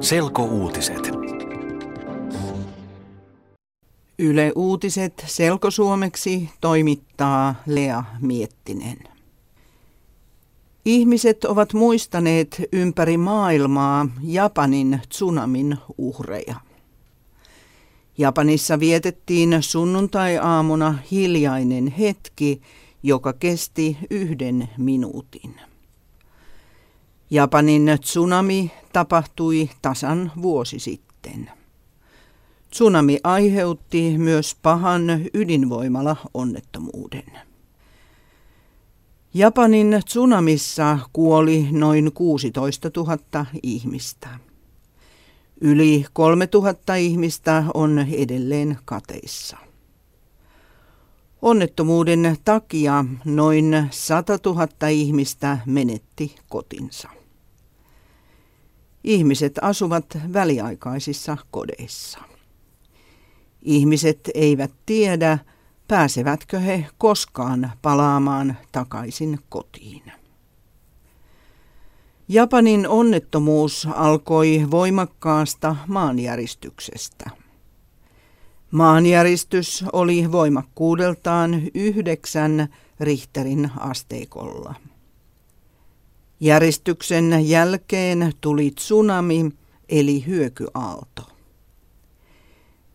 Selkouutiset. Yle Uutiset selkosuomeksi toimittaa Lea Miettinen. Ihmiset ovat muistaneet ympäri maailmaa Japanin tsunamin uhreja. Japanissa vietettiin sunnuntai-aamuna hiljainen hetki, joka kesti yhden minuutin. Japanin tsunami tapahtui tasan vuosi sitten. Tsunami aiheutti myös pahan ydinvoimala-onnettomuuden. Japanin tsunamissa kuoli noin 16 000 ihmistä. Yli 3000 ihmistä on edelleen kateissa. Onnettomuuden takia noin 100 000 ihmistä menetti kotinsa. Ihmiset asuvat väliaikaisissa kodeissa. Ihmiset eivät tiedä, pääsevätkö he koskaan palaamaan takaisin kotiin. Japanin onnettomuus alkoi voimakkaasta maanjäristyksestä. Maanjäristys oli voimakkuudeltaan yhdeksän Richterin asteikolla. Järistyksen jälkeen tuli tsunami eli hyökyaalto.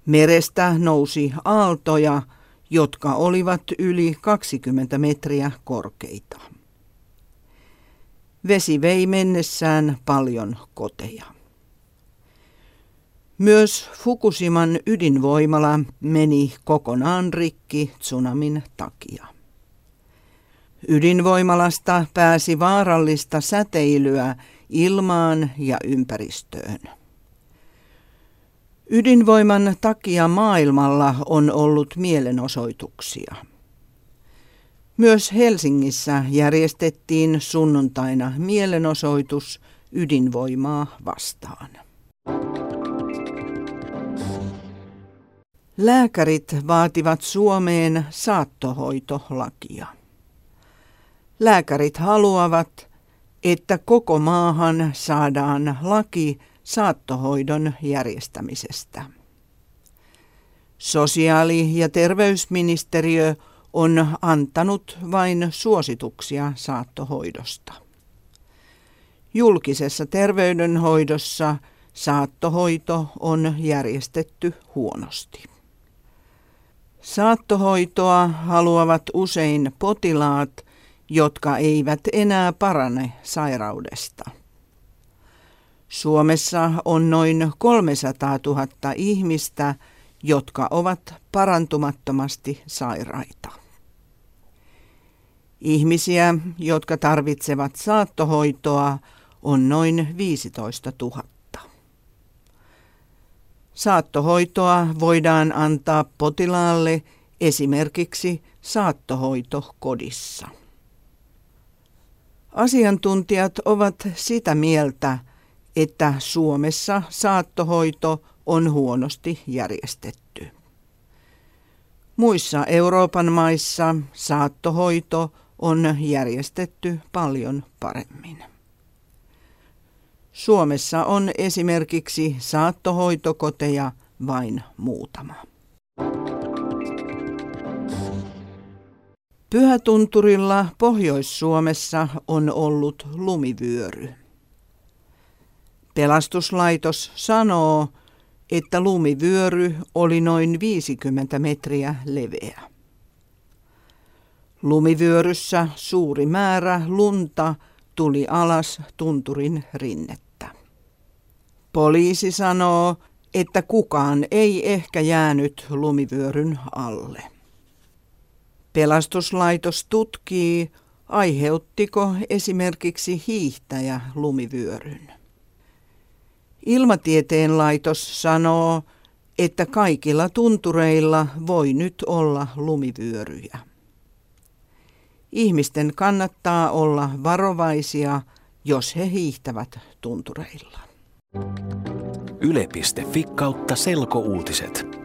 Merestä nousi aaltoja, jotka olivat yli 20 metriä korkeita. Vesi vei mennessään paljon koteja. Myös Fukushiman ydinvoimala meni kokonaan rikki tsunamin takia. Ydinvoimalasta pääsi vaarallista säteilyä ilmaan ja ympäristöön. Ydinvoiman takia maailmalla on ollut mielenosoituksia. Myös Helsingissä järjestettiin sunnuntaina mielenosoitus ydinvoimaa vastaan. Lääkärit vaativat Suomeen saattohoitolakia. Lääkärit haluavat, että koko maahan saadaan laki saattohoidon järjestämisestä. Sosiaali- ja terveysministeriö on antanut vain suosituksia saattohoidosta. Julkisessa terveydenhoidossa saattohoito on järjestetty huonosti. Saattohoitoa haluavat usein potilaat, jotka eivät enää parane sairaudesta. Suomessa on noin 300 000 ihmistä, jotka ovat parantumattomasti sairaita. Ihmisiä, jotka tarvitsevat saattohoitoa, on noin 15 000. Saattohoitoa voidaan antaa potilaalle esimerkiksi saattohoitokodissa. Asiantuntijat ovat sitä mieltä, että Suomessa saattohoito on huonosti järjestetty. Muissa Euroopan maissa saattohoito on järjestetty paljon paremmin. Suomessa on esimerkiksi saattohoitokoteja vain muutama. Pyhätunturilla Pohjois-Suomessa on ollut lumivyöry. Pelastuslaitos sanoo, että lumivyöry oli noin 50 metriä leveä. Lumivyöryssä suuri määrä lunta tuli alas tunturin rinnettä. Poliisi sanoo, että kukaan ei ehkä jäänyt lumivyöryn alle. Pelastuslaitos tutkii, aiheuttiko esimerkiksi hiihtäjä lumivyöryn. Ilmatieteen laitos sanoo, että kaikilla tuntureilla voi nyt olla lumivyöryjä. Ihmisten kannattaa olla varovaisia, jos he hiihtävät tuntureilla. Yle.fi kautta selkouutiset.